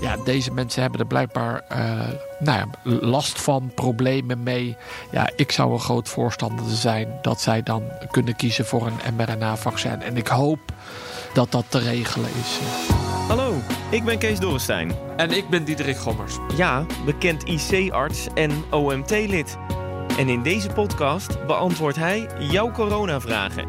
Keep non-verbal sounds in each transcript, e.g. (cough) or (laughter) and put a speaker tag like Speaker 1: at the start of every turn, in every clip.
Speaker 1: ja, deze mensen hebben er blijkbaar eh, nou ja, last van, problemen mee. Ja, ik zou een groot voorstander zijn dat zij dan kunnen kiezen voor een mRNA-vaccin. En ik hoop dat dat te regelen is.
Speaker 2: Hallo, ik ben Kees Dorrestein.
Speaker 1: En ik ben Diederik Gommers.
Speaker 2: Ja, bekend IC-arts en OMT-lid. En in deze podcast beantwoordt hij jouw coronavragen.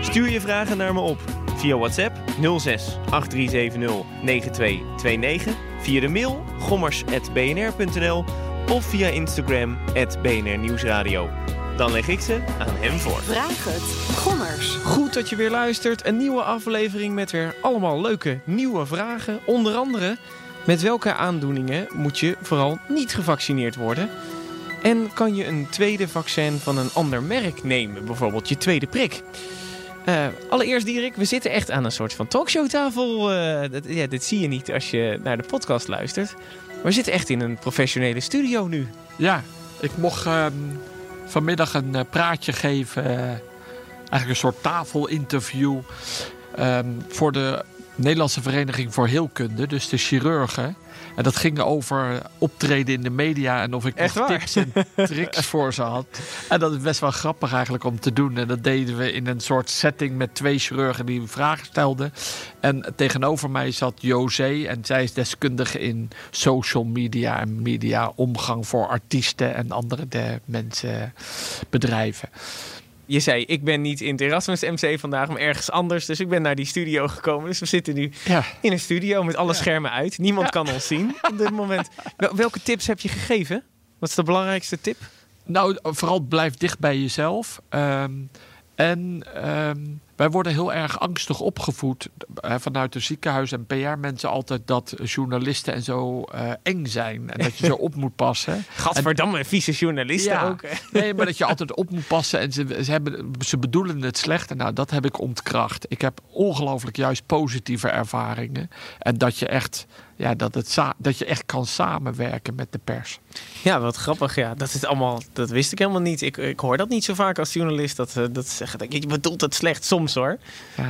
Speaker 2: Stuur je vragen naar me op via WhatsApp 06 8370 9229, via de mail gommers.bnr.nl of via Instagram BNR Nieuwsradio. Dan leg ik ze aan hem voor.
Speaker 3: Vraag het. Gommers.
Speaker 2: Goed dat je weer luistert. Een nieuwe aflevering met weer allemaal leuke nieuwe vragen. Onder andere, met welke aandoeningen moet je vooral niet gevaccineerd worden? En kan je een tweede vaccin van een ander merk nemen? Bijvoorbeeld je tweede prik. Uh, allereerst, Dierik, we zitten echt aan een soort van talkshowtafel. Uh, ja, dit zie je niet als je naar de podcast luistert. Maar we zitten echt in een professionele studio nu.
Speaker 1: Ja, ik mocht uh, vanmiddag een eh, praatje geven. eigenlijk een soort tafelinterview. Ehm, voor de Nederlandse Vereniging voor Heelkunde, dus de chirurgen. En dat ging over optreden in de media en of ik nog tips en tricks (laughs) voor ze had. En dat is best wel grappig eigenlijk om te doen. En dat deden we in een soort setting met twee chirurgen die vragen stelden. En tegenover mij zat José en zij is deskundige in social media en media omgang voor artiesten en andere de mensen, bedrijven
Speaker 2: je zei, ik ben niet in het Erasmus MC vandaag, maar ergens anders. Dus ik ben naar die studio gekomen. Dus we zitten nu in een studio met alle schermen uit. Niemand kan ons zien op dit moment. (laughs) Welke tips heb je gegeven? Wat is de belangrijkste tip?
Speaker 1: Nou, vooral blijf dicht bij jezelf. Ehm, en ehm, wij worden heel erg angstig opgevoed vanuit de ziekenhuis en PR-mensen altijd dat journalisten en zo uh, eng zijn. En dat je zo (laughs) op moet passen.
Speaker 2: Gadverdamme, vieze journalisten ja, ook.
Speaker 1: nee, maar dat je altijd op moet passen en ze, ze, hebben, ze bedoelen het slecht. En nou, dat heb ik ontkracht. Ik heb ongelooflijk juist positieve ervaringen. En dat je echt ja, dat, het dat je echt kan samenwerken met de pers.
Speaker 2: Ja, wat grappig. Ja, dat is allemaal. Dat wist ik helemaal niet. Ik, ik hoor dat niet zo vaak als journalist. Dat, uh, dat zeggen. Je bedoelt het slecht soms hoor.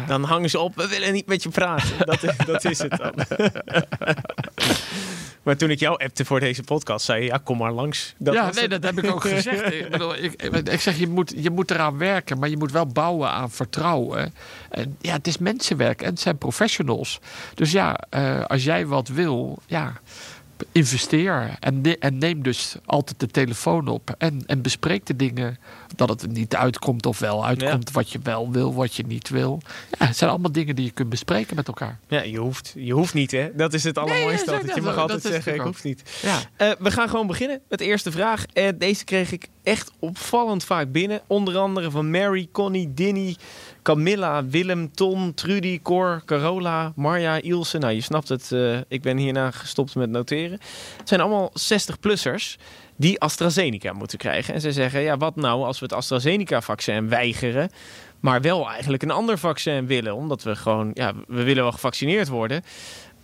Speaker 2: Dan hangen ze op. We willen niet met je praten. (laughs) Dat, dat is het dan. (laughs) Maar toen ik jou appte voor deze podcast, zei je, ja, kom maar langs.
Speaker 1: Dat ja, nee, dat heb ik ook (laughs) gezegd. ik, bedoel, ik, ik, zeg, je moet, je moet eraan werken, maar je moet wel bouwen aan vertrouwen. En ja, het is mensenwerk en het zijn professionals. Dus ja, uh, als jij wat wil, ja, investeer. En, en neem dus altijd de telefoon op. En, en bespreek de dingen dat het er niet uitkomt of wel uitkomt. Wat je wel wil, wat je niet wil. Ja, het zijn allemaal dingen die je kunt bespreken met elkaar.
Speaker 2: Ja, je hoeft, je hoeft niet hè. Dat is het allermooiste. Nee, je mag altijd zeggen, ik hoef niet. Ja. Uh, we gaan gewoon beginnen met de eerste vraag. Uh, deze kreeg ik echt opvallend vaak binnen. Onder andere van Mary, Connie, Dinny... Camilla, Willem, Ton, Trudy, Cor, Carola, Marja, Ilse. Nou, je snapt het. Uh, ik ben hierna gestopt met noteren. Het zijn allemaal 60-plussers die AstraZeneca moeten krijgen. En ze zeggen, ja, wat nou als we het AstraZeneca-vaccin weigeren... maar wel eigenlijk een ander vaccin willen... omdat we gewoon, ja, we willen wel gevaccineerd worden...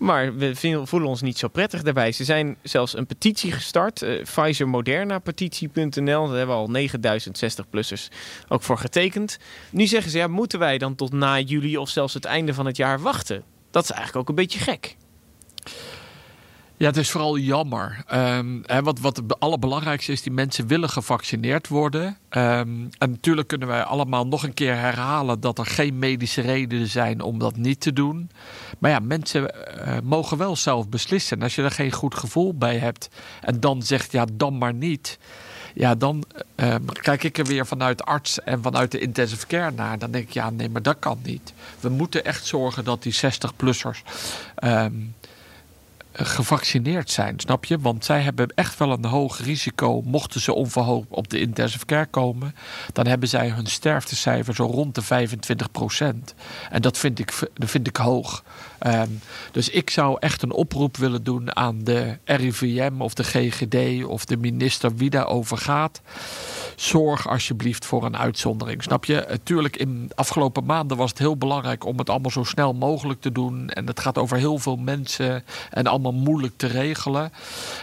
Speaker 2: Maar we voelen ons niet zo prettig daarbij. Ze zijn zelfs een petitie gestart. Uh, Pfizer-Moderna-petitie.nl. Daar hebben al 9060-plussers ook voor getekend. Nu zeggen ze, ja, moeten wij dan tot na juli of zelfs het einde van het jaar wachten? Dat is eigenlijk ook een beetje gek.
Speaker 1: Ja, het is vooral jammer. Um, wat, wat het allerbelangrijkste is, die mensen willen gevaccineerd worden. Um, en natuurlijk kunnen wij allemaal nog een keer herhalen dat er geen medische redenen zijn om dat niet te doen. Maar ja, mensen uh, mogen wel zelf beslissen. En als je er geen goed gevoel bij hebt en dan zegt ja, dan maar niet. Ja, dan um, kijk ik er weer vanuit arts en vanuit de intensive care naar. Dan denk ik, ja, nee, maar dat kan niet. We moeten echt zorgen dat die 60-plussers gevaccineerd zijn, snap je? Want zij hebben echt wel een hoog risico. Mochten ze onverhoopt op de intensive care komen, dan hebben zij hun sterftecijfer zo rond de 25 procent. En dat vind ik, dat vind ik hoog. Um, dus ik zou echt een oproep willen doen aan de RIVM of de GGD of de minister wie daarover gaat. Zorg alsjeblieft voor een uitzondering. Snap je? Natuurlijk, in de afgelopen maanden was het heel belangrijk om het allemaal zo snel mogelijk te doen. En het gaat over heel veel mensen en allemaal moeilijk te regelen.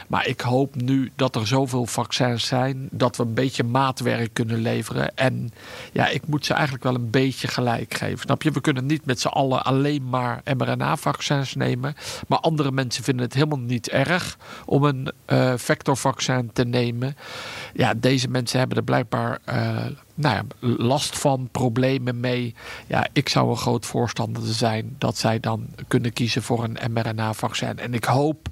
Speaker 1: Maar ik hoop nu dat er zoveel vaccins zijn dat we een beetje maatwerk kunnen leveren. En ja, ik moet ze eigenlijk wel een beetje gelijk geven. Snap je? We kunnen niet met z'n allen alleen maar mRNA-vaccins nemen. Maar andere mensen vinden het helemaal niet erg om een uh, vectorvaccin te nemen. Ja, deze mensen hebben blijkbaar uh, nou ja, last van, problemen mee. Ja, ik zou een groot voorstander zijn dat zij dan kunnen kiezen voor een mRNA-vaccin. En ik hoop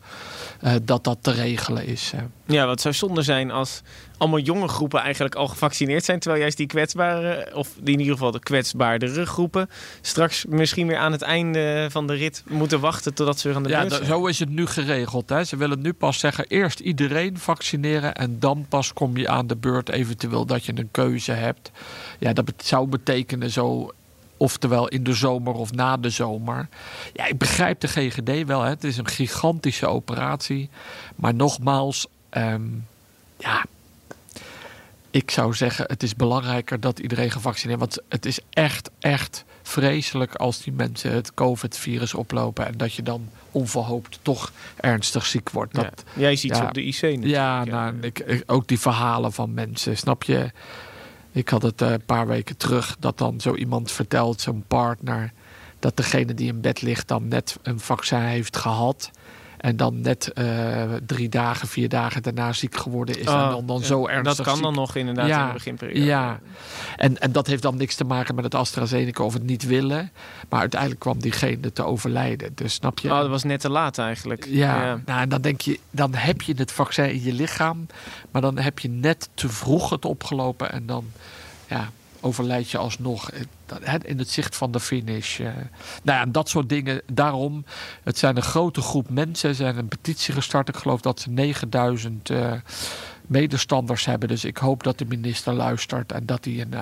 Speaker 1: uh, dat dat te regelen is.
Speaker 2: Ja, wat zou zonde zijn als allemaal jonge groepen eigenlijk al gevaccineerd zijn. Terwijl juist die kwetsbare, of die in ieder geval de kwetsbaardere groepen, straks misschien weer aan het einde van de rit moeten wachten totdat ze weer aan de beurt
Speaker 1: zijn. Ja, zo is het nu geregeld. Hè. Ze willen nu pas zeggen, eerst iedereen vaccineren en dan pas kom je aan de beurt eventueel dat je een keuze hebt. Ja, dat zou betekenen zo Oftewel in de zomer of na de zomer. Ja, ik begrijp de GGD wel. Hè. Het is een gigantische operatie. Maar nogmaals, um, ja, ik zou zeggen, het is belangrijker dat iedereen gevaccineerd wordt. Want het is echt, echt vreselijk als die mensen het COVID-virus oplopen. En dat je dan onverhoopt toch ernstig ziek wordt. Dat,
Speaker 2: ja, jij ziet ze op de IC natuurlijk.
Speaker 1: Ja, nou, ik, ook die verhalen van mensen, snap je? Ik had het eh, een paar weken terug dat dan zo iemand vertelt, zo'n partner, dat degene die in bed ligt dan net een vaccin heeft gehad. En dan net uh, drie dagen, vier dagen daarna ziek geworden is. en
Speaker 2: Oh,
Speaker 1: dan, dan zo ernstig
Speaker 2: Dat kan
Speaker 1: ziek.
Speaker 2: dan nog inderdaad
Speaker 1: Ja,
Speaker 2: in de beginperiode.
Speaker 1: Ja, en, en dat heeft dan niks te maken met het AstraZeneca of het niet willen. Maar uiteindelijk kwam diegene te overlijden. Dus snap je?
Speaker 2: Oh, dat was net te laat eigenlijk.
Speaker 1: Ja, Nou, en dan denk je, dan heb je het vaccin in je lichaam, maar dan heb je net te vroeg het opgelopen en dan ja, overlijd je alsnog in het zicht van de finish. eh. Nou ja, en dat soort dingen. Daarom, het zijn een grote groep mensen. Zijn een petitie gestart. Ik geloof dat ze 9000 eh, medestanders hebben. Dus ik hoop dat de minister luistert en dat hij een, eh,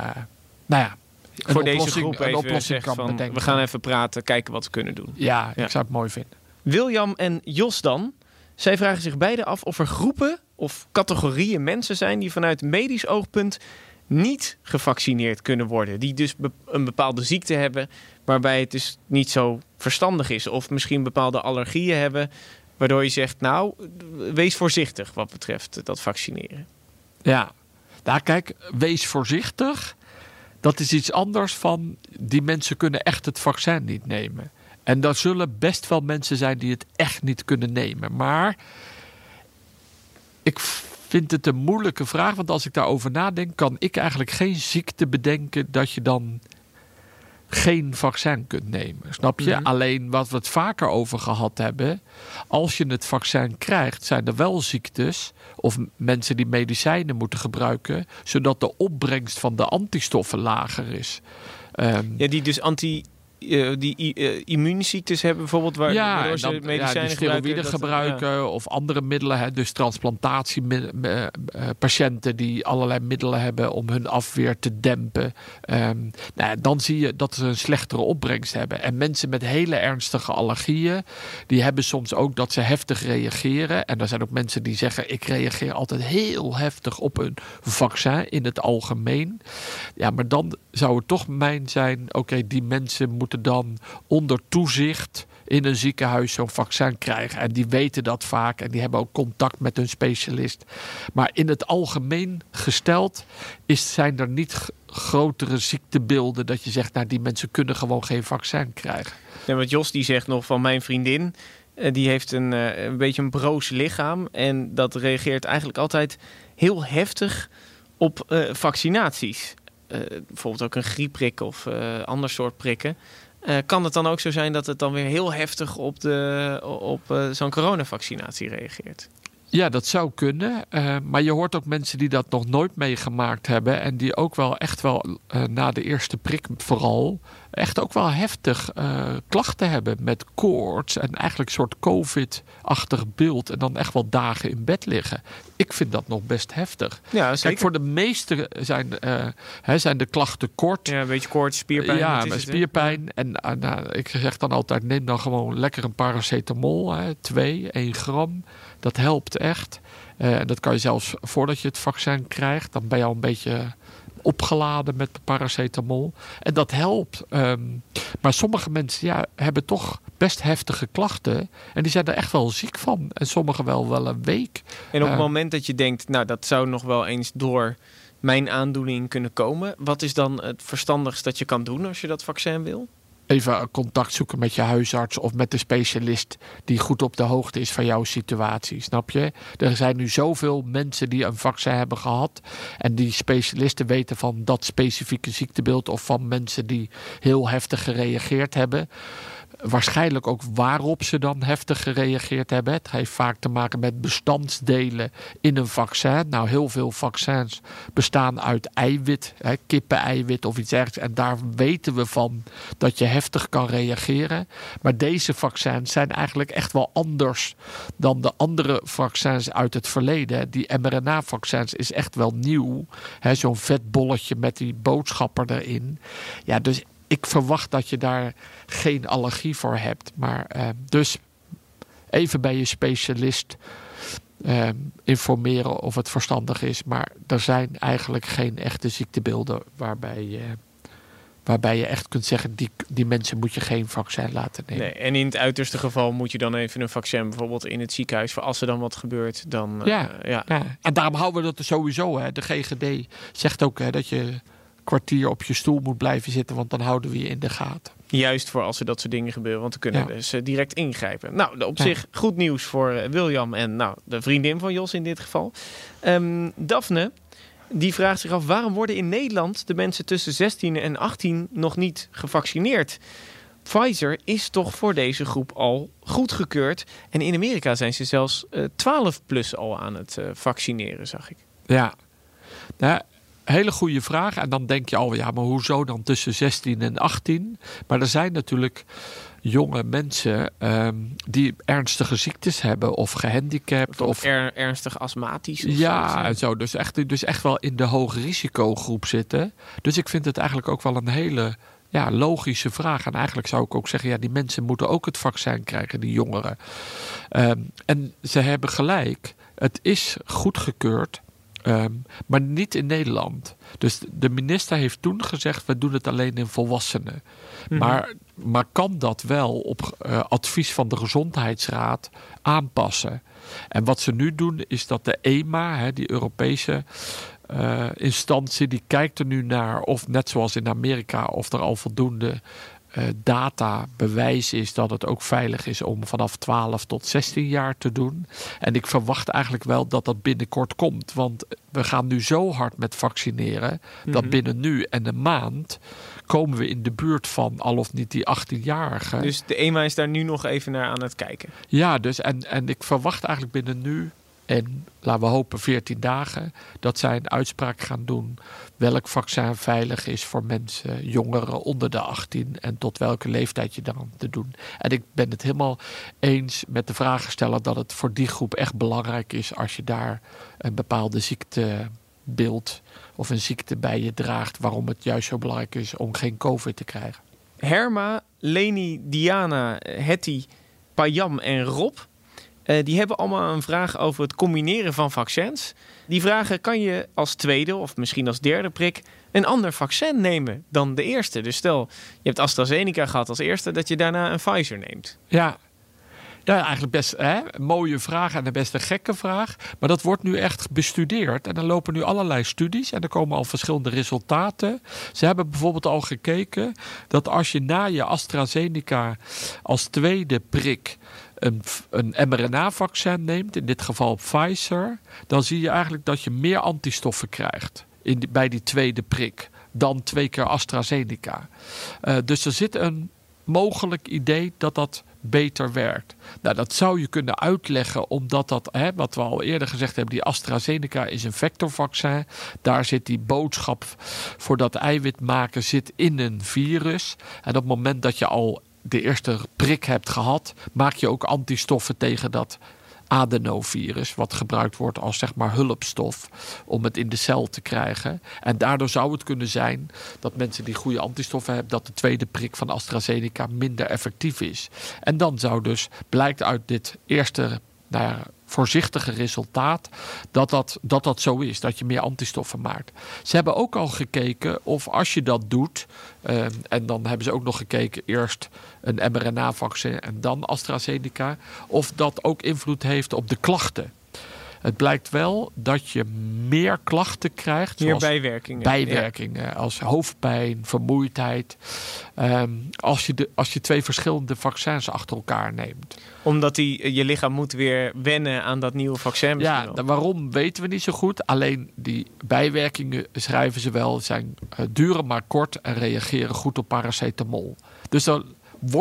Speaker 1: nou ja, een
Speaker 2: Voor deze groep
Speaker 1: een oplossing kan
Speaker 2: van,
Speaker 1: bedenken.
Speaker 2: we gaan even praten, kijken wat we kunnen doen.
Speaker 1: Ja, ik
Speaker 2: Ja.
Speaker 1: zou het mooi vinden.
Speaker 2: William en Jos dan. Zij vragen zich beide af of er groepen of categorieën mensen zijn die vanuit medisch oogpunt niet gevaccineerd kunnen worden. Die dus een bepaalde ziekte hebben waarbij het dus niet zo verstandig is. Of misschien bepaalde allergieën hebben waardoor je zegt, nou, wees voorzichtig wat betreft dat vaccineren.
Speaker 1: Ja, nou kijk, wees voorzichtig. Dat is iets anders van die mensen kunnen echt het vaccin niet nemen. En er zullen best wel mensen zijn die het echt niet kunnen nemen. Maar ik vind het een moeilijke vraag. Want als ik daarover nadenk, kan ik eigenlijk geen ziekte bedenken dat je dan geen vaccin kunt nemen. Snap je?
Speaker 2: Mhm.
Speaker 1: Alleen wat we het vaker over gehad hebben. Als je het vaccin krijgt, zijn er wel ziektes. Of mensen die medicijnen moeten gebruiken. Zodat de opbrengst van de antistoffen lager is. Ehm,
Speaker 2: Ja, die dus anti... eh, die eh, immuunziektes hebben bijvoorbeeld, waar,
Speaker 1: ja,
Speaker 2: waardoor ze
Speaker 1: dan,
Speaker 2: medicijnen
Speaker 1: ja,
Speaker 2: gebruiken. dat-
Speaker 1: gebruiken of andere middelen. Hè, dus transplantatiepatiënten die allerlei middelen hebben om hun afweer te dempen. Ehm, nou dan zie je dat ze een slechtere opbrengst hebben. En mensen met hele ernstige allergieën, die hebben soms ook dat ze heftig reageren. En er zijn ook mensen die zeggen: ik reageer altijd heel heftig op een vaccin in het algemeen. Ja, maar dan zou het toch mijn zijn: oké, die mensen moeten dan onder toezicht in een ziekenhuis zo'n vaccin krijgen. En die weten dat vaak en die hebben ook contact met hun specialist. Maar in het algemeen gesteld is, zijn er niet grotere ziektebeelden dat je zegt, nou die mensen kunnen gewoon geen vaccin krijgen.
Speaker 2: Ja, want Jos die zegt nog van mijn vriendin. eh, die heeft een, eh, een beetje een broos lichaam. En dat reageert eigenlijk altijd heel heftig op eh, vaccinaties. Bijvoorbeeld ook een griepprik of ander soort prikken. Eh, kan het dan ook zo zijn dat het dan weer heel heftig op, de, op eh, zo'n coronavaccinatie reageert?
Speaker 1: Ja, dat zou kunnen. Eh, maar je hoort ook mensen die dat nog nooit meegemaakt hebben. En die ook wel echt wel eh, na de eerste prik vooral. Echt ook wel heftig eh, klachten hebben met koorts. En eigenlijk een soort COVID-achtig beeld. En dan echt wel dagen in bed liggen. Ik vind dat nog best heftig.
Speaker 2: Ja, zeker.
Speaker 1: Kijk, voor de meesten zijn, hè, zijn de klachten kort.
Speaker 2: Ja, een beetje koorts, spierpijn.
Speaker 1: Ja,
Speaker 2: het,
Speaker 1: spierpijn. En nou, ik zeg dan altijd: neem dan gewoon lekker een paracetamol. Hè, twee, één gram. Dat helpt echt. dat kan je zelfs voordat je het vaccin krijgt. Dan ben je al een beetje opgeladen met paracetamol. En dat helpt. Ehm, maar sommige mensen ja, hebben toch best heftige klachten. En die zijn er echt wel ziek van. En sommigen wel wel een week.
Speaker 2: En op het uh, moment dat je denkt, nou dat zou nog wel eens door mijn aandoening kunnen komen. Wat is dan het verstandigst dat je kan doen als je dat vaccin wil?
Speaker 1: Even contact zoeken met je huisarts of met de specialist die goed op de hoogte is van jouw situatie. Snap je? Er zijn nu zoveel mensen die een vaccin hebben gehad en die specialisten weten van dat specifieke ziektebeeld of van mensen die heel heftig gereageerd hebben waarschijnlijk ook waarop ze dan heftig gereageerd hebben. Het heeft vaak te maken met bestandsdelen in een vaccin. Nou, heel veel vaccins bestaan uit eiwit, kippen-eiwit of iets dergelijks. En daar weten we van dat je heftig kan reageren. Maar deze vaccins zijn eigenlijk echt wel anders dan de andere vaccins uit het verleden. Die mRNA-vaccins is echt wel nieuw. Zo'n vet bolletje met die boodschapper erin. Ja, dus ik verwacht dat je daar geen allergie voor hebt. Maar uh, dus even bij je specialist uh, informeren of het verstandig is. Maar er zijn eigenlijk geen echte ziektebeelden waarbij je, waarbij je echt kunt zeggen: die, die mensen moet je geen vaccin laten nemen.
Speaker 2: Nee, en in het uiterste geval moet je dan even een vaccin bijvoorbeeld in het ziekenhuis. Voor als er dan wat gebeurt, dan.
Speaker 1: Ja, ja. ja. en daarom houden we dat er sowieso. Hè. De GGD zegt ook hè, dat je kwartier op je stoel moet blijven zitten, want dan houden we je in de gaten.
Speaker 2: Juist voor als er dat soort dingen gebeuren, want dan kunnen dus uh, direct ingrijpen. Nou, op zich goed nieuws voor uh, William en nou, de vriendin van Jos in dit geval. Um, Daphne, die vraagt zich af waarom worden in Nederland de mensen tussen 16 en 18 nog niet gevaccineerd? Pfizer is toch voor deze groep al goedgekeurd. En in Amerika zijn ze zelfs uh, 12 plus al aan het vaccineren, zag ik.
Speaker 1: Ja, nou, hele goede vraag. En dan denk je al, ja, maar hoezo dan tussen 16 en 18? Maar er zijn natuurlijk jonge mensen um, die ernstige ziektes hebben of gehandicapt. Of,
Speaker 2: of er, ernstig astmatisch.
Speaker 1: ja, en zo. Dus echt, dus echt wel in de hoge risicogroep zitten. Dus ik vind het eigenlijk ook wel een hele ja, logische vraag. En eigenlijk zou ik ook zeggen, ja, die mensen moeten ook het vaccin krijgen, die jongeren. Um, en ze hebben gelijk. Het is goedgekeurd. Um, maar niet in Nederland. Dus de minister heeft toen gezegd: we doen het alleen in volwassenen. -hmm. maar, maar kan dat wel op uh, advies van de gezondheidsraad aanpassen? En wat ze nu doen, is dat de EMA, hè, die Europese uh, instantie, die kijkt er nu naar of, net zoals in Amerika, of er al voldoende data bewijs is dat het ook veilig is om vanaf 12 tot 16 jaar te doen. En ik verwacht eigenlijk wel dat dat binnenkort komt. Want we gaan nu zo hard met vaccineren mm -hmm. dat binnen nu en een maand komen we in de buurt van al of niet die 18-jarigen.
Speaker 2: Dus de EMA is daar nu nog even naar aan het kijken.
Speaker 1: Ja, dus en, en ik verwacht eigenlijk binnen nu en laten we hopen 14 dagen dat zij een uitspraak gaan doen welk vaccin veilig is voor mensen, jongeren onder de 18 en tot welke leeftijd je dan te doen. En ik ben het helemaal eens met de vragensteller dat het voor die groep echt belangrijk is als je daar een bepaalde ziektebeeld of een ziekte bij je draagt, waarom het juist zo belangrijk is om geen COVID te krijgen.
Speaker 2: Herma, Leni, Diana, Hetty, Payam en Rob uh, die hebben allemaal een vraag over het combineren van vaccins. Die vragen: kan je als tweede of misschien als derde prik een ander vaccin nemen dan de eerste? Dus stel, je hebt AstraZeneca gehad als eerste, dat je daarna een Pfizer neemt.
Speaker 1: Ja, ja, eigenlijk best hè, mooie vraag en best een gekke vraag. Maar dat wordt nu echt bestudeerd. En er lopen nu allerlei studies en er komen al verschillende resultaten. Ze hebben bijvoorbeeld al gekeken dat als je na je AstraZeneca als tweede prik een, mRNA-vaccin neemt, in dit geval Pfizer, dan zie je eigenlijk dat je meer antistoffen krijgt in bij die tweede prik dan twee keer AstraZeneca. Uh, dus er zit een mogelijk idee dat dat beter werkt. Nou, dat zou je kunnen uitleggen omdat dat, hè, wat we al eerder gezegd hebben, die AstraZeneca is een vectorvaccin. Daar zit die boodschap voor dat eiwit maken zit in een virus. En op het moment dat je al de eerste prik hebt gehad, maak je ook antistoffen tegen dat adenovirus, wat gebruikt wordt als zeg maar hulpstof om het in de cel te krijgen. En daardoor zou het kunnen zijn dat mensen die goede antistoffen hebben, dat de tweede prik van AstraZeneca minder effectief is. En dan zou dus, blijkt uit dit eerste nou voorzichtige resultaat dat dat, dat dat zo is, dat je meer antistoffen maakt. Ze hebben ook al gekeken of als je dat doet, ehm, en dan hebben ze ook nog gekeken eerst een mRNA-vaccin en dan AstraZeneca, of dat ook invloed heeft op de klachten. Het blijkt wel dat je meer klachten krijgt.
Speaker 2: Meer bijwerkingen.
Speaker 1: Bijwerkingen, als hoofdpijn, vermoeidheid. Ehm, als, je de, als je twee verschillende vaccins achter elkaar neemt.
Speaker 2: Omdat die, je lichaam moet weer wennen aan dat nieuwe vaccin.
Speaker 1: Ja, waarom weten we niet zo goed. Alleen die bijwerkingen schrijven ze wel. Zijn uh, duren maar kort en reageren goed op paracetamol. Dus dan,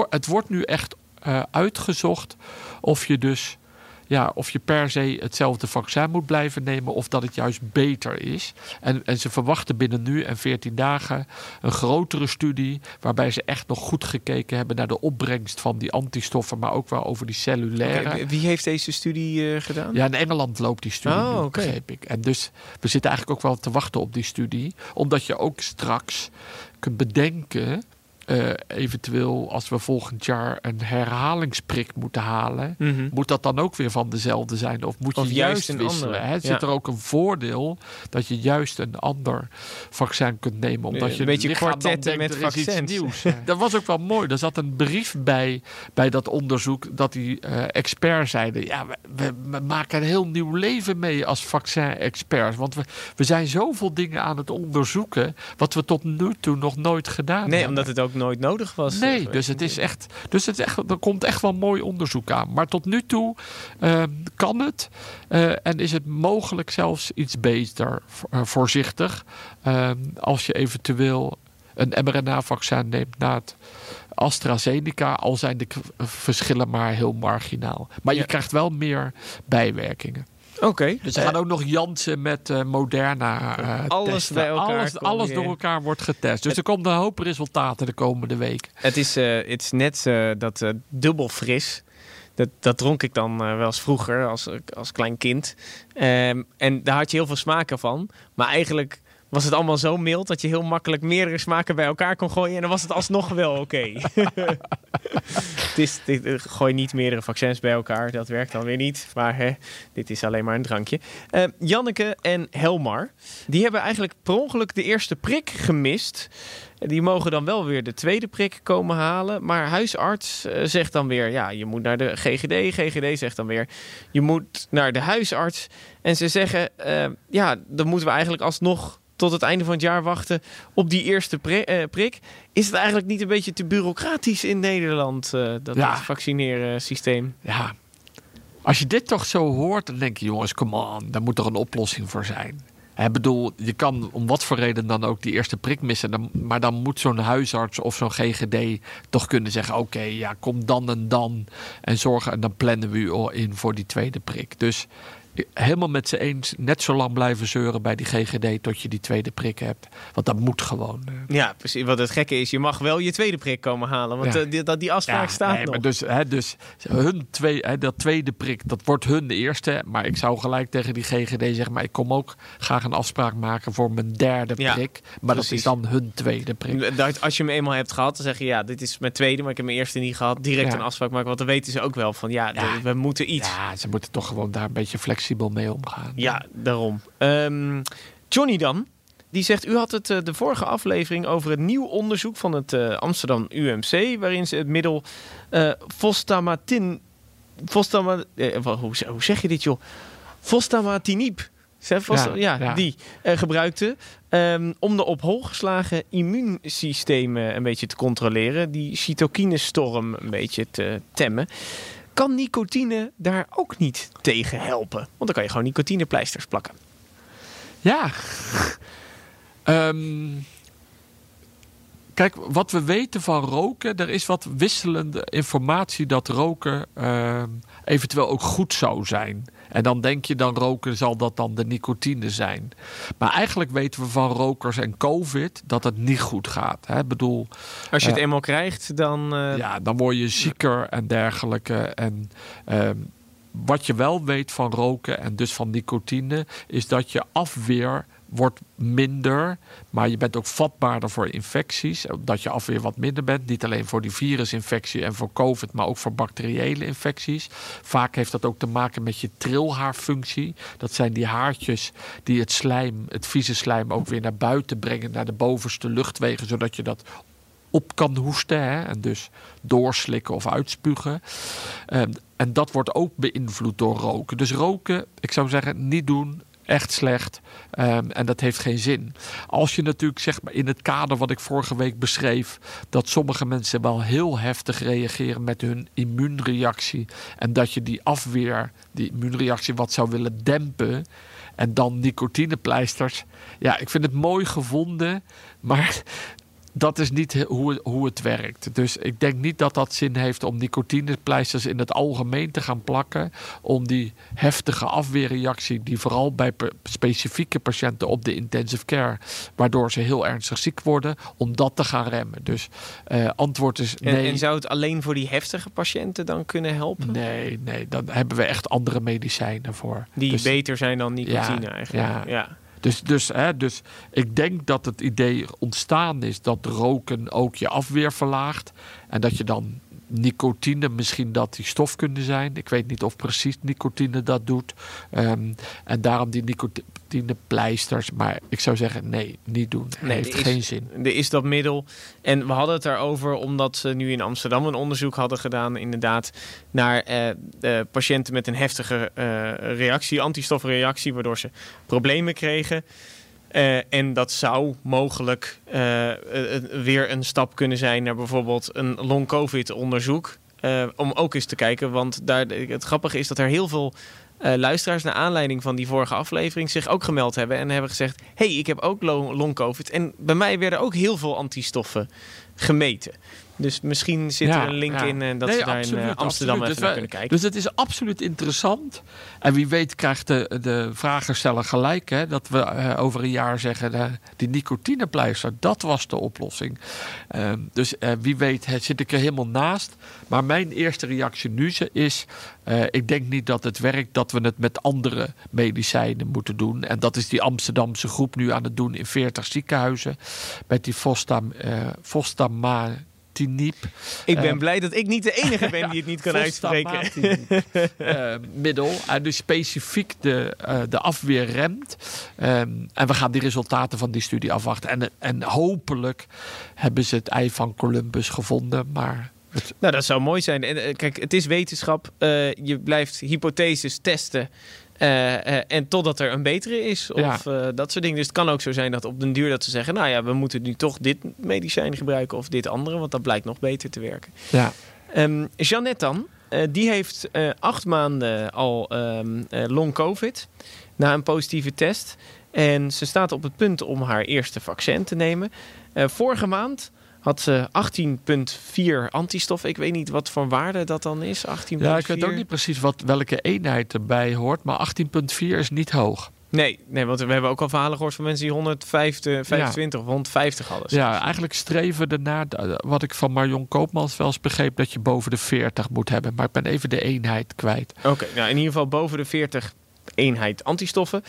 Speaker 1: het wordt nu echt uh, uitgezocht of je dus ja, of je per se hetzelfde vaccin moet blijven nemen of dat het juist beter is. En, en ze verwachten binnen nu en 14 dagen een grotere studie waarbij ze echt nog goed gekeken hebben naar de opbrengst van die antistoffen, maar ook wel over die cellulaire.
Speaker 2: wie heeft deze studie uh, gedaan?
Speaker 1: Ja, in Engeland loopt die studie,
Speaker 2: oh,
Speaker 1: nu, begreep ik. En dus we zitten eigenlijk ook wel te wachten op die studie, omdat je ook straks kunt bedenken uh, eventueel als we volgend jaar een herhalingsprik moeten halen,
Speaker 2: mm-hmm.
Speaker 1: moet dat dan ook weer van dezelfde zijn? Of moet je
Speaker 2: of
Speaker 1: juist,
Speaker 2: een
Speaker 1: wisselen?
Speaker 2: andere?
Speaker 1: Hè? Zit er ook een voordeel dat je juist een ander vaccin kunt nemen? Omdat
Speaker 2: Een
Speaker 1: je
Speaker 2: beetje
Speaker 1: lichaam dan
Speaker 2: kwartetten met vaccins.
Speaker 1: nieuws. (laughs) dat was ook wel mooi. Er zat een brief bij, bij dat onderzoek dat die uh, experts zeiden: ja, we, we, we, maken een heel nieuw leven mee als vaccin-experts. Want we, we zijn zoveel dingen aan het onderzoeken wat we tot nu toe nog nooit gedaan
Speaker 2: nee,
Speaker 1: hebben.
Speaker 2: omdat het ook nooit nodig was.
Speaker 1: Nee, dus het is echt. Dus het is echt, er komt echt wel mooi onderzoek aan. Maar tot nu toe uh, kan het. Uh, en is het mogelijk zelfs iets beter, uh, voorzichtig. ehm, als je eventueel een mRNA-vaccin neemt na het AstraZeneca, al zijn de verschillen maar heel marginaal. Maar
Speaker 2: Ja.
Speaker 1: je krijgt wel meer bijwerkingen.
Speaker 2: Oké.
Speaker 1: Dus ze gaan ook nog Janssen met eh, Moderna eh,
Speaker 2: Alles
Speaker 1: testen.
Speaker 2: bij elkaar
Speaker 1: Alles, alles door elkaar wordt getest. Dus er komt een hoop resultaten de komende weken.
Speaker 2: Het is, eh, het is net eh, dat eh, dubbel fris. Dat, dat dronk ik dan eh, wel eens vroeger als, als klein kind. Ehm, en daar had je heel veel smaken van. Maar eigenlijk was het allemaal zo mild dat je heel makkelijk meerdere smaken bij elkaar kon gooien. En dan was het alsnog wel oké. (laughs) het is, dit, eh, gooi niet meerdere vaccins bij elkaar. Dat werkt dan weer niet. Maar hè, dit is alleen maar een drankje. Eh, Janneke en Helmar, die hebben eigenlijk per ongeluk de eerste prik gemist. Die mogen dan wel weer de tweede prik komen halen. Maar huisarts eh, zegt dan weer, ja, je moet naar de GGD. GGD zegt dan weer, je moet naar de huisarts. En ze zeggen, ja, dan moeten we eigenlijk alsnog tot het einde van het jaar wachten op die eerste eh, prik. Is het eigenlijk niet een beetje te bureaucratisch in Nederland, eh, dat
Speaker 1: Ja.
Speaker 2: vaccineren systeem?
Speaker 1: Ja, als je dit toch zo hoort, dan denk je, jongens, come on, daar moet toch een oplossing voor zijn. Ik bedoel, je kan om wat voor reden dan ook die eerste prik missen. Dan, maar dan moet zo'n huisarts of zo'n GGD toch kunnen zeggen: oké, ja, kom dan en dan. En zorgen, en dan plannen we u al in voor die tweede prik. Dus helemaal met ze eens, net zo lang blijven zeuren bij die GGD tot je die tweede prik hebt. Want dat moet gewoon. eh.
Speaker 2: Ja, precies. Wat het gekke is, je mag wel je tweede prik komen halen. Want
Speaker 1: Ja.
Speaker 2: eh, die, dat, die afspraak staat
Speaker 1: nee,
Speaker 2: nog.
Speaker 1: maar dus, hè, dus hun twee, hè, dat tweede prik, dat wordt hun de eerste. Maar ik zou gelijk tegen die GGD zeggen, maar ik kom ook graag een afspraak maken voor mijn derde
Speaker 2: Ja,
Speaker 1: prik. Maar dat is dan hun tweede prik.
Speaker 2: Dat, als je hem eenmaal hebt gehad, dan zeg je ja, dit is mijn tweede, maar ik heb mijn eerste niet gehad. Direct
Speaker 1: Ja.
Speaker 2: een afspraak maken, want dan weten ze ook wel van ja,
Speaker 1: Ja.
Speaker 2: de- we moeten iets. Ja,
Speaker 1: Ja, ze moeten toch gewoon daar een beetje flexibel mee omgaan.
Speaker 2: daarom. Ehm, Johnny dan, die zegt, u had het eh, de vorige aflevering over het nieuw onderzoek van het eh, Amsterdam UMC, waarin ze het middel eh fostamatin, eh, hoe, hoe zeg je dit joh? Fostamatinib. Zeg,
Speaker 1: Ja,
Speaker 2: ja,
Speaker 1: ja.
Speaker 2: die gebruikte. ehm, om de op hol geslagen immuunsystemen een beetje te controleren. Die cytokinestorm een beetje te temmen. Kan nicotine daar ook niet tegen helpen? Want dan kan je gewoon nicotinepleisters plakken.
Speaker 1: Ja. (laughs) Ehm, kijk, wat we weten van roken, er is wat wisselende informatie dat roken ehm, eventueel ook goed zou zijn. En dan denk je dan roken zal dat dan de nicotine zijn. Maar eigenlijk weten we van rokers en COVID dat het niet goed gaat. Hè? Ik bedoel,
Speaker 2: Als je het
Speaker 1: Ja.
Speaker 2: eenmaal krijgt, dan... eh,
Speaker 1: ja, dan word je zieker en dergelijke. En ehm, wat je wel weet van roken en dus van nicotine, is dat je afweer wordt minder. Maar je bent ook vatbaarder voor infecties. Omdat je afweer wat minder bent. Niet alleen voor die virusinfectie en voor COVID, maar ook voor bacteriële infecties. Vaak heeft dat ook te maken met je trilhaarfunctie. Dat zijn die haartjes die het slijm, het vieze slijm, ook weer naar buiten brengen, naar de bovenste luchtwegen, zodat je dat op kan hoesten en dus doorslikken of uitspugen. Um, en dat wordt ook beïnvloed door roken. Dus roken, ik zou zeggen, niet doen. Echt slecht. Um, en dat heeft geen zin. Als je natuurlijk zeg maar in het kader wat ik vorige week beschreef, dat sommige mensen wel heel heftig reageren met hun immuunreactie. En dat je die afweer, die immuunreactie, wat zou willen dempen. En dan nicotinepleisters. Ja, ik vind het mooi gevonden. Maar dat is niet hoe, hoe het werkt. Dus ik denk niet dat dat zin heeft om nicotinepleisters in het algemeen te gaan plakken. Om die heftige afweerreactie, die vooral bij specifieke patiënten op de intensive care, waardoor ze heel ernstig ziek worden, om dat te gaan remmen. Dus uh, antwoord is nee.
Speaker 2: En, en, zou het alleen voor die heftige patiënten dan kunnen helpen?
Speaker 1: Nee, nee, dan hebben we echt andere medicijnen voor.
Speaker 2: Die dus, beter zijn dan nicotine eigenlijk.
Speaker 1: ja. ja. Dus, dus, hè, dus ik denk dat het idee ontstaan is dat roken ook je afweer verlaagt. En dat je dan nicotine, misschien dat die stof kunnen zijn. Ik weet niet of precies nicotine dat doet. Ehm, en daarom die nicotinepleisters. Maar ik zou zeggen, nee, niet doen. Nee, heeft geen zin.
Speaker 2: Er is dat middel. En we hadden het erover omdat ze nu in Amsterdam een onderzoek hadden gedaan, inderdaad, naar eh, patiënten met een heftige uh, reactie, antistofreactie, waardoor ze problemen kregen. Uh, en dat zou mogelijk uh, weer een stap kunnen zijn naar bijvoorbeeld een long-covid-onderzoek. Uh, om ook eens te kijken, want daar, het grappige is dat er heel veel luisteraars naar aanleiding van die vorige aflevering zich ook gemeld hebben en hebben gezegd: hey, ik heb ook long-covid. En bij mij werden ook heel veel antistoffen gemeten. Dus misschien zit er een link in en dat ze daar in Amsterdam even dus naar kunnen kijken.
Speaker 1: Dus het is absoluut interessant. En wie weet krijgt de, de vragersteller gelijk. Hè, dat we uh, over een jaar zeggen, uh, die nicotinepleister, dat was de oplossing. Uh, dus wie weet zit ik er helemaal naast. Maar mijn eerste reactie nu is, ik denk niet dat het werkt. Dat we het met andere medicijnen moeten doen. En dat is die Amsterdamse groep nu aan het doen in 40 ziekenhuizen. Met die Fostam, Fostama
Speaker 2: ik ben uh, blij dat ik niet de enige ben (laughs) die het niet kan uitspreken.
Speaker 1: uh, (laughs) middel. En dus specifiek de, de afweer remt. Um, en we gaan die resultaten van die studie afwachten. En, en hopelijk hebben ze het ei van Columbus gevonden. Maar
Speaker 2: Nou, dat zou mooi zijn. En, kijk, het is wetenschap. je blijft hypotheses testen. Uh, uh, en totdat er een betere is. Of uh, dat soort dingen. Dus het kan ook zo zijn dat op den duur dat ze zeggen... nou ja, we moeten nu toch dit medicijn gebruiken of dit andere. Want dat blijkt nog beter te werken.
Speaker 1: Ja.
Speaker 2: Um, Jeannette dan. die heeft acht maanden al um, long covid. Na een positieve test. En ze staat op het punt om haar eerste vaccin te nemen. vorige maand had ze 18,4 antistof. Ik weet niet wat voor waarde dat dan is. 18,4.
Speaker 1: Ja, ik weet ook niet precies wat, welke eenheid erbij hoort. Maar 18,4 is niet hoog.
Speaker 2: Nee, nee, want we hebben ook al verhalen gehoord van mensen die 125 25 of 150 hadden.
Speaker 1: Ja, eigenlijk streven ernaar, wat ik van Marion Koopmans wel eens begreep, dat je boven de 40 moet hebben. Maar ik ben even de eenheid kwijt.
Speaker 2: Oké, nou in ieder geval boven de 40 eenheid antistoffen.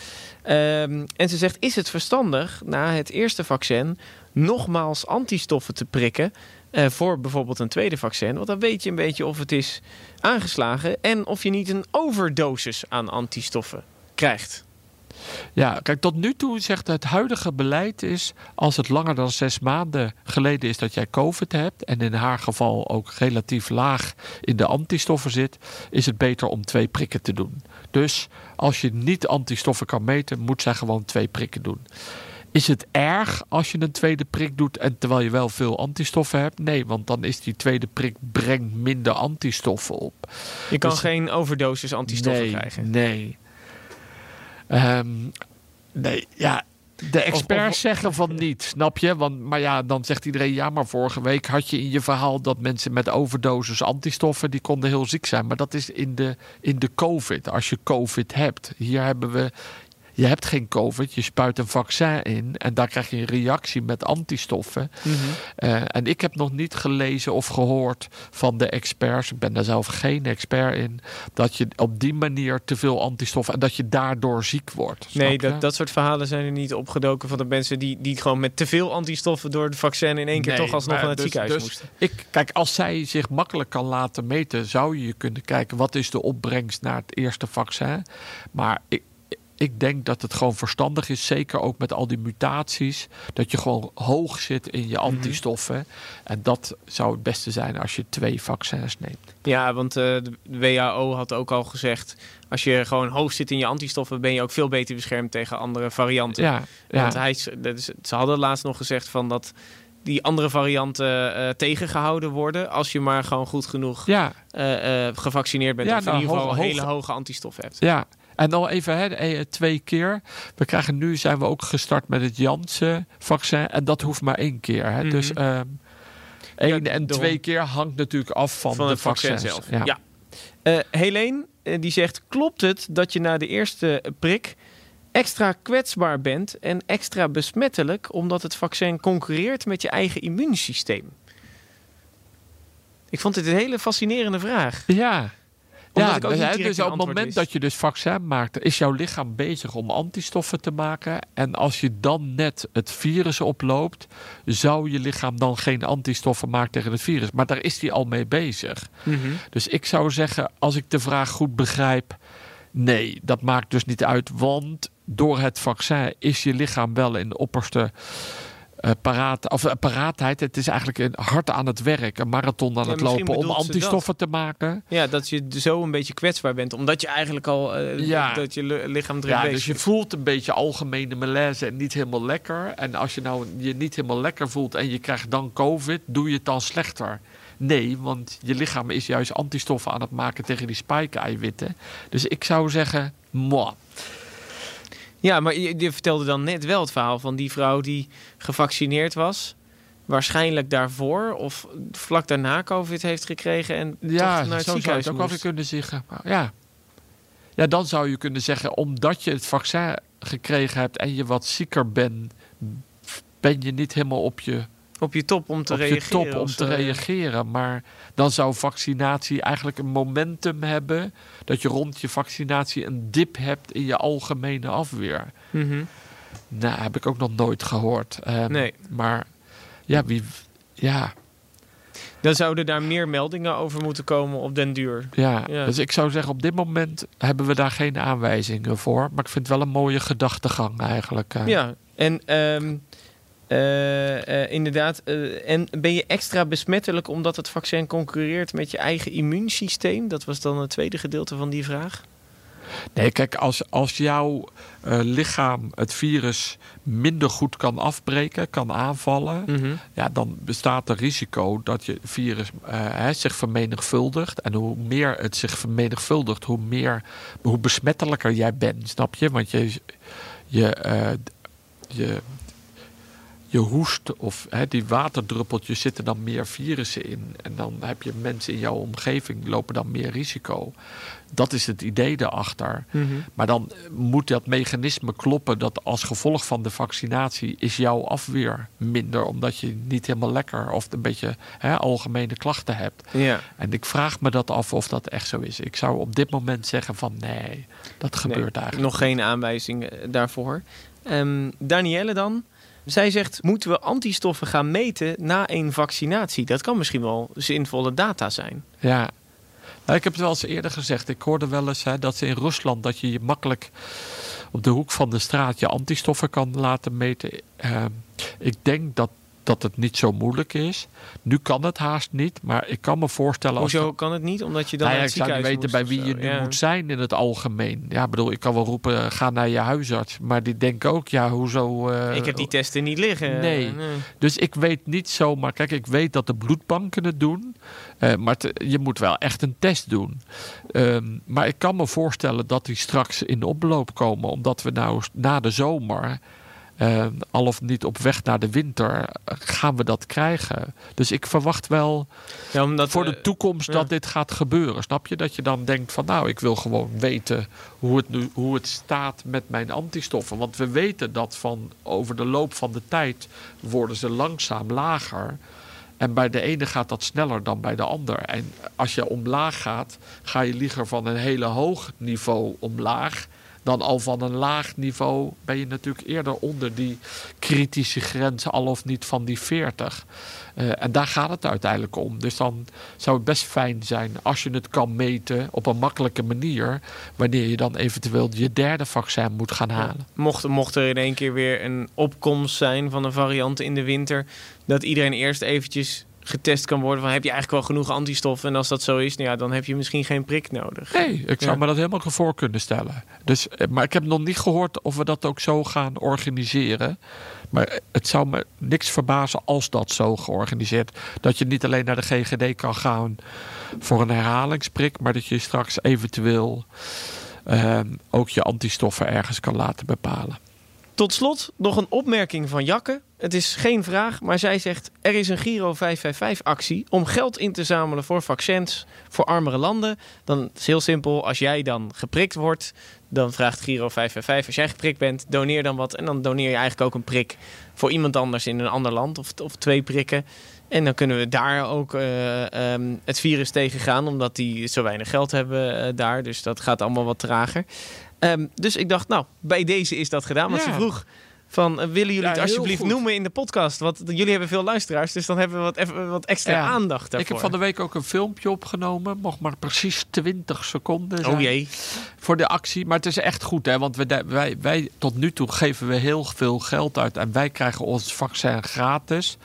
Speaker 2: Um, en ze zegt, is het verstandig na het eerste vaccin nogmaals antistoffen te prikken uh, voor bijvoorbeeld een tweede vaccin. Want dan weet je een beetje of het is aangeslagen en of je niet een overdosis aan antistoffen krijgt.
Speaker 1: Ja, kijk, tot nu toe zegt het huidige beleid is... als het langer dan zes maanden geleden is dat jij COVID hebt... en in haar geval ook relatief laag in de antistoffen zit... is het beter om twee prikken te doen. Dus als je niet antistoffen kan meten... moet zij gewoon twee prikken doen. Is het erg als je een tweede prik doet en terwijl je wel veel antistoffen hebt? Nee, want dan is die tweede prik brengt minder antistoffen op.
Speaker 2: Je kan dus- geen overdosis antistoffen
Speaker 1: nee,
Speaker 2: krijgen.
Speaker 1: Nee. Um, nee, ja. De experts zeggen van niet, snap je? Want, maar ja, dan zegt iedereen... ja, maar vorige week had je in je verhaal... dat mensen met overdosis antistoffen... die konden heel ziek zijn. Maar dat is in de, in de covid, als je covid hebt. Hier hebben we je hebt geen COVID, je spuit een vaccin in en daar krijg je een reactie met antistoffen. Mhm. Eh, en ik heb nog niet gelezen of gehoord van de experts, ik ben daar zelf geen expert in, dat je op die manier te veel antistoffen en dat je daardoor ziek wordt.
Speaker 2: Nee, dat, dat soort verhalen zijn er niet opgedoken van de mensen die, die gewoon met te veel antistoffen door het vaccin in één keer toch alsnog naar het dus, ziekenhuis dus moesten.
Speaker 1: Ik, kijk, als zij zich makkelijk kan laten meten, zou je kunnen kijken wat is de opbrengst naar het eerste vaccin. Maar ik, ik denk dat het gewoon verstandig is, zeker ook met al die mutaties, dat je gewoon hoog zit in je mhm. antistoffen. En dat zou het beste zijn als je twee vaccins neemt.
Speaker 2: Ja, want uh, de WHO had ook al gezegd, als je gewoon hoog zit in je antistoffen, ben je ook veel beter beschermd tegen andere varianten. Ja, ja. Want hij, ze hadden laatst nog gezegd van dat die andere varianten uh, tegengehouden worden. Als je maar gewoon goed genoeg ja. uh, gevaccineerd bent. Ja, of in nou, ieder geval hele hoge antistoffen hebt.
Speaker 1: Ja, en dan even hè, eh, twee keer. We krijgen nu zijn we ook gestart met het Janssen-vaccin. En dat hoeft maar één keer. Hè. Dus um, één en twee keer hangt natuurlijk af van, van de vaccin zelf.
Speaker 2: Ja. ja. Uh, Helene, die zegt: Klopt het dat je na de eerste prik extra kwetsbaar bent en extra besmettelijk omdat het vaccin concurreert met je eigen immuunsysteem? Ik vond dit een hele fascinerende vraag.
Speaker 1: Ja, ja, dus, dus op het moment dat je dus vaccin maakt, is jouw lichaam bezig om antistoffen te maken. En als je dan net het virus oploopt, zou je lichaam dan geen antistoffen maken tegen het virus. Maar daar is hij al mee bezig. Mhm. Dus ik zou zeggen, als ik de vraag goed begrijp, nee, dat maakt dus niet uit. Want door het vaccin is je lichaam wel in de opperste uh, paraat, of, uh, paraatheid. Het is eigenlijk een hard aan het werk, een marathon aan het lopen om antistoffen te maken.
Speaker 2: Ja, dat je zo een beetje kwetsbaar bent, omdat je eigenlijk al uh, ja. dat je lichaam erin ja,
Speaker 1: dus je voelt een beetje algemene malaise en niet helemaal lekker. En als je nou je niet helemaal lekker voelt en je krijgt dan COVID, doe je het dan slechter. Nee, want je lichaam is juist antistoffen aan het maken tegen die spike-eiwitten. Dus ik zou zeggen, moi.
Speaker 2: Ja, maar je, je, vertelde dan net wel het verhaal van die vrouw die gevaccineerd was. Waarschijnlijk daarvoor of vlak daarna COVID heeft gekregen en ja, toch naar het zo zou
Speaker 1: het ook wel kunnen zeggen. Ja. ja, dan zou je kunnen zeggen, omdat je het vaccin gekregen hebt en je wat zieker bent, ben je niet helemaal op je
Speaker 2: op je top om te op reageren.
Speaker 1: Je top om te reageren. Maar dan zou vaccinatie eigenlijk een momentum hebben. Dat je rond je vaccinatie een dip hebt in je algemene afweer. Mm Nou, heb ik ook nog nooit gehoord. Um, nee. Maar ja, wie. Ja.
Speaker 2: Dan zouden daar meer meldingen over moeten komen op den duur.
Speaker 1: Ja, ja, dus ik zou zeggen, op dit moment hebben we daar geen aanwijzingen voor. Maar ik vind het wel een mooie gedachtegang eigenlijk.
Speaker 2: Uh. Ja, en um, uh, inderdaad. Uh, en ben je extra besmettelijk omdat het vaccin concurreert met je eigen immuunsysteem? Dat was dan het tweede gedeelte van die vraag.
Speaker 1: Nee, kijk, als, als jouw lichaam het virus minder goed kan afbreken, kan aanvallen, mhm. ja, dan bestaat er risico dat je virus zich vermenigvuldigt. En hoe meer het zich vermenigvuldigt, hoe meer, hoe besmettelijker jij bent, snap je? Want je, je, je je hoest of hè, die waterdruppeltjes zitten dan meer virussen in. En dan heb je mensen in jouw omgeving lopen dan meer risico. Dat is het idee daarachter. Mhm. Maar dan moet dat mechanisme kloppen dat als gevolg van de vaccinatie is jouw afweer minder. Omdat je niet helemaal lekker of een beetje hè, algemene klachten hebt. Ja. En ik vraag me dat af of dat echt zo is. Ik zou op dit moment zeggen van nee, dat gebeurt eigenlijk.
Speaker 2: Nog geen aanwijzing daarvoor. Um, Danielle dan? Zij zegt, moeten we antistoffen gaan meten na een vaccinatie? Dat kan misschien wel zinvolle data zijn.
Speaker 1: Ja, nou, ik heb het wel eens eerder gezegd. Ik hoorde wel eens hè, dat ze in Rusland dat je je makkelijk op de hoek van de straat je antistoffen kan laten meten. Uh, ik denk dat dat het niet zo moeilijk is. Nu kan het haast niet, maar ik kan me voorstellen...
Speaker 2: Hoezo kan het niet? Omdat je dan nou ja,
Speaker 1: Ik zou niet weten bij wie je nu moet zijn in het algemeen. Ja, bedoel, ik kan wel roepen, ga naar je huisarts. Maar die denken ook, ja, hoezo... Uh,
Speaker 2: ik heb die testen niet liggen.
Speaker 1: Nee. Dus ik weet niet zomaar... Kijk, ik weet dat de bloedbanken het doen. Uh, maar je moet wel echt een test doen. Uh, maar ik kan me voorstellen dat die straks in de oploop komen. Omdat we nou na de zomer uh, al of niet op weg naar de winter, gaan we dat krijgen. Dus ik verwacht wel ja, omdat, voor de toekomst dat dit gaat gebeuren. Snap je? Dat je dan denkt van nou, ik wil gewoon weten hoe het, nu, hoe het staat met mijn antistoffen. Want we weten dat van over de loop van de tijd worden ze langzaam lager. En bij de ene gaat dat sneller dan bij de ander. En als je omlaag gaat, ga je liever van een hele hoog niveau omlaag dan al van een laag niveau ben je natuurlijk eerder onder die kritische grenzen, al of niet van die 40. Uh, en daar gaat het uiteindelijk om. Dus dan zou het best fijn zijn als je het kan meten op een makkelijke manier, wanneer je dan eventueel je derde vaccin moet gaan halen.
Speaker 2: Mocht, mocht er in één keer weer een opkomst zijn van een variant in de winter, dat iedereen eerst eventjes getest kan worden van heb je eigenlijk wel genoeg antistoffen en als dat zo is, nou ja, dan heb je misschien geen prik nodig.
Speaker 1: Nee, ik zou me dat helemaal voor kunnen stellen. Dus, eh, maar ik heb nog niet gehoord of we dat ook zo gaan organiseren. Maar het zou me niks verbazen als dat zo georganiseerd. Dat je niet alleen naar de GGD kan gaan voor een herhalingsprik, maar dat je straks eventueel uh, ook je antistoffen ergens kan laten bepalen.
Speaker 2: Tot slot nog een opmerking van Jakke. Het is geen vraag, maar zij zegt: er is een Giro 555-actie om geld in te zamelen voor vaccins voor armere landen. Dan is heel simpel: als jij dan geprikt wordt, dan vraagt Giro 555: als jij geprikt bent, doneer dan wat. En dan doneer je eigenlijk ook een prik voor iemand anders in een ander land of, of twee prikken. En dan kunnen we daar ook uh, um, het virus tegen gaan, omdat die zo weinig geld hebben uh, daar. Dus dat gaat allemaal wat trager. Um, dus ik dacht, nou, bij deze is dat gedaan. Want ja. ze vroeg van, uh, willen jullie het alsjeblieft noemen in de podcast? Want jullie hebben veel luisteraars, dus dan hebben we wat, even, wat extra aandacht daarvoor.
Speaker 1: Ik heb van de week ook een filmpje opgenomen. Mocht maar precies 20 seconden zijn.
Speaker 2: Oh jee.
Speaker 1: Voor de actie. Maar het is echt goed, hè. Want we, wij, wij, tot nu toe geven we heel veel geld uit. En wij krijgen ons vaccin gratis.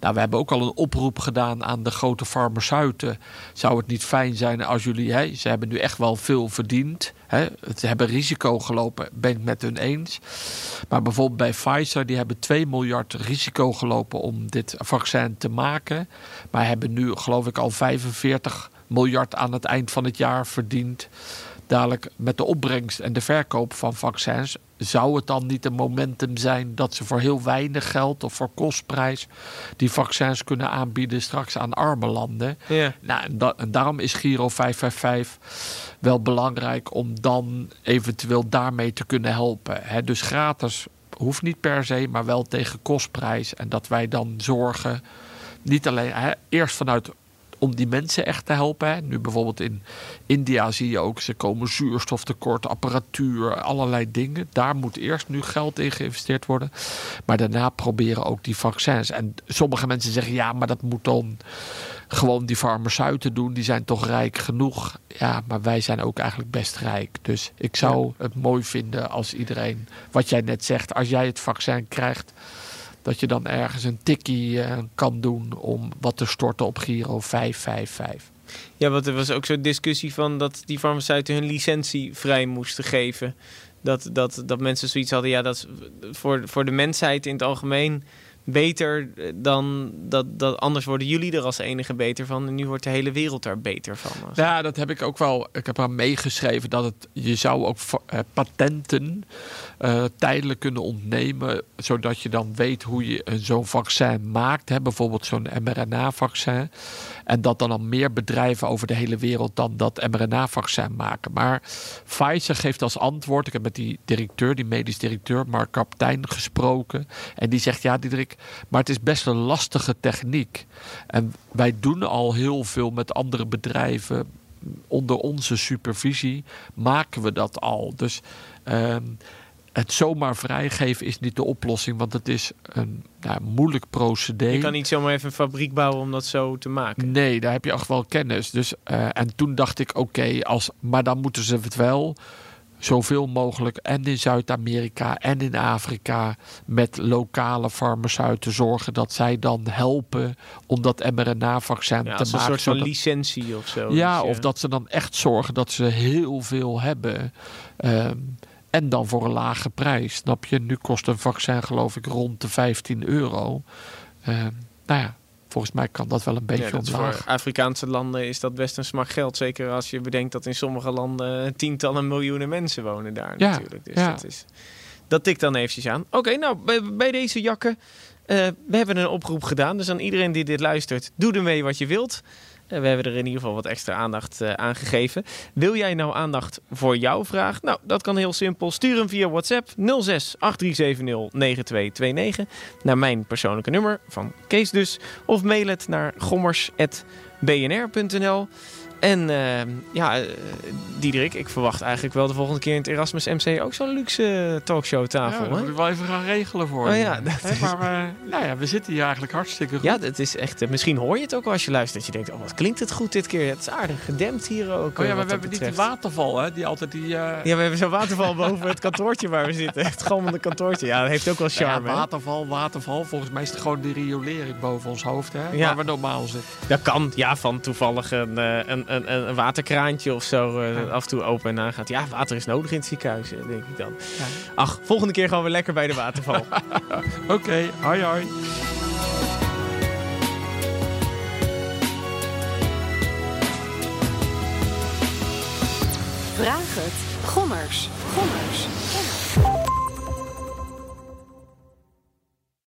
Speaker 1: Nou, we hebben ook al een oproep gedaan aan de grote farmaceuten. Zou het niet fijn zijn als jullie... Hè, ze hebben nu echt wel veel verdiend. Hè, ze hebben risico gelopen, ben ik met hun eens. Maar bijvoorbeeld bij Pfizer, die hebben 2 miljard risico gelopen om dit vaccin te maken. Maar hebben nu, geloof ik, al 45 miljard aan het eind van het jaar verdiend dadelijk met de opbrengst en de verkoop van vaccins, zou het dan niet een momentum zijn dat ze voor heel weinig geld of voor kostprijs die vaccins kunnen aanbieden straks aan arme landen?
Speaker 2: Ja.
Speaker 1: Nou, en, da en daarom is Giro 555 wel belangrijk om dan eventueel daarmee te kunnen helpen. He, dus gratis hoeft niet per se, maar wel tegen kostprijs. En dat wij dan zorgen, niet alleen he, eerst vanuit om die mensen echt te helpen. Hè. Nu bijvoorbeeld in India zie je ook, ze komen zuurstoftekort, apparatuur, allerlei dingen. Daar moet eerst nu geld in geïnvesteerd worden. Maar daarna proberen ook die vaccins. En sommige mensen zeggen, ja, maar dat moet dan gewoon die farmaceuten doen. Die zijn toch rijk genoeg. Ja, maar wij zijn ook eigenlijk best rijk. Dus ik zou het mooi vinden als iedereen, wat jij net zegt, als jij het vaccin krijgt dat je dan ergens een tikkie uh, kan doen om wat te storten op Giro 555.
Speaker 2: Ja, want er was ook zo'n discussie van dat die farmaceuten hun licentie vrij moesten geven. Dat, dat, dat mensen zoiets hadden, ja, dat is voor, voor de mensheid in het algemeen beter dan dat, dat anders worden jullie er als enige beter van en nu wordt de hele wereld daar beter van.
Speaker 1: Ja, dat heb ik ook wel. Ik heb aan meegeschreven dat het je zou ook uh, patenten uh, tijdelijk kunnen ontnemen, zodat je dan weet hoe je zo'n vaccin maakt, hè, bijvoorbeeld zo'n mRNA-vaccin. En dat dan al meer bedrijven over de hele wereld dan dat mRNA-vaccin maken. Maar Pfizer geeft als antwoord, ik heb met die directeur, die medisch directeur, Mark Kaptein, gesproken. En die zegt, ja Diederik, maar het is best een lastige techniek. En wij doen al heel veel met andere bedrijven. Onder onze supervisie maken we dat al. Dus... Um, het zomaar vrijgeven is niet de oplossing, want het is een nou, moeilijk procedé.
Speaker 2: Je kan niet zomaar even een fabriek bouwen om dat zo te maken.
Speaker 1: Nee, daar heb je echt wel kennis. Dus, uh, en toen dacht ik, oké, als, maar dan moeten ze het wel zoveel mogelijk en in Zuid-Amerika en in Afrika met lokale farmaceuten zorgen dat zij dan helpen om dat mRNA-vaccin ja, te maken.
Speaker 2: Een soort van licentie of zo.
Speaker 1: Ja, dus, of dat ze dan echt zorgen dat ze heel veel hebben. Um, en dan voor een lage prijs. Snap je? Nu kost een vaccin geloof ik rond de 15 euro. Uh, nou ja, volgens mij kan dat wel een beetje ja, omlaag.
Speaker 2: Voor Afrikaanse landen is dat best een smak geld. Zeker als je bedenkt dat in sommige landen tientallen miljoenen mensen wonen daar
Speaker 1: ja,
Speaker 2: natuurlijk. Dus
Speaker 1: ja.
Speaker 2: dat is Dat tikt dan eventjes aan. Oké, nou, bij, bij, deze jakken... Uh, we hebben een oproep gedaan. Dus aan iedereen die dit luistert, doe ermee wat je wilt. We hebben er in ieder geval wat extra aandacht uh, aan gegeven. Wil jij nou aandacht voor jouw vraag? Nou, dat kan heel simpel. Stuur hem via WhatsApp 06 8370 9229 naar mijn persoonlijke nummer van Kees dus. Of mail het naar gommers.bnr.nl. En uh, ja, uh, Diederik, ik verwacht eigenlijk wel de volgende keer in het Erasmus MC ook zo'n luxe talkshow tafel.
Speaker 1: Ja, dat moet ik wel even gaan regelen voor
Speaker 2: oh, ja, (laughs)
Speaker 1: is... Maar we, nou ja, we zitten hier eigenlijk hartstikke goed.
Speaker 2: Ja, het is echt, misschien hoor je het ook als je luistert. Dat je denkt, oh wat klinkt het goed dit keer. Het is aardig gedempt hier ook.
Speaker 1: Oh ja,
Speaker 2: maar
Speaker 1: we hebben
Speaker 2: betreft.
Speaker 1: niet die waterval, hè? Die altijd die...
Speaker 2: Ja, we hebben zo'n waterval boven het kantoortje waar we zitten. Het galmende kantoortje. Ja, dat heeft ook wel charme.
Speaker 1: Ja, waterval, waterval. Volgens mij is het gewoon de riolering boven ons hoofd, hè? Ja. Waar we normaal zitten.
Speaker 2: Dat kan, ja, van toevallig een, een, een, een waterkraantje of zo uh, af en toe open en aan gaat. Ja, water is nodig in het ziekenhuis, denk ik dan. Ja. Ach, volgende keer gaan we lekker bij de waterval. (laughs)
Speaker 1: Oké, okay. hoi hoi.
Speaker 3: Vraag het. Gommers. Gommers.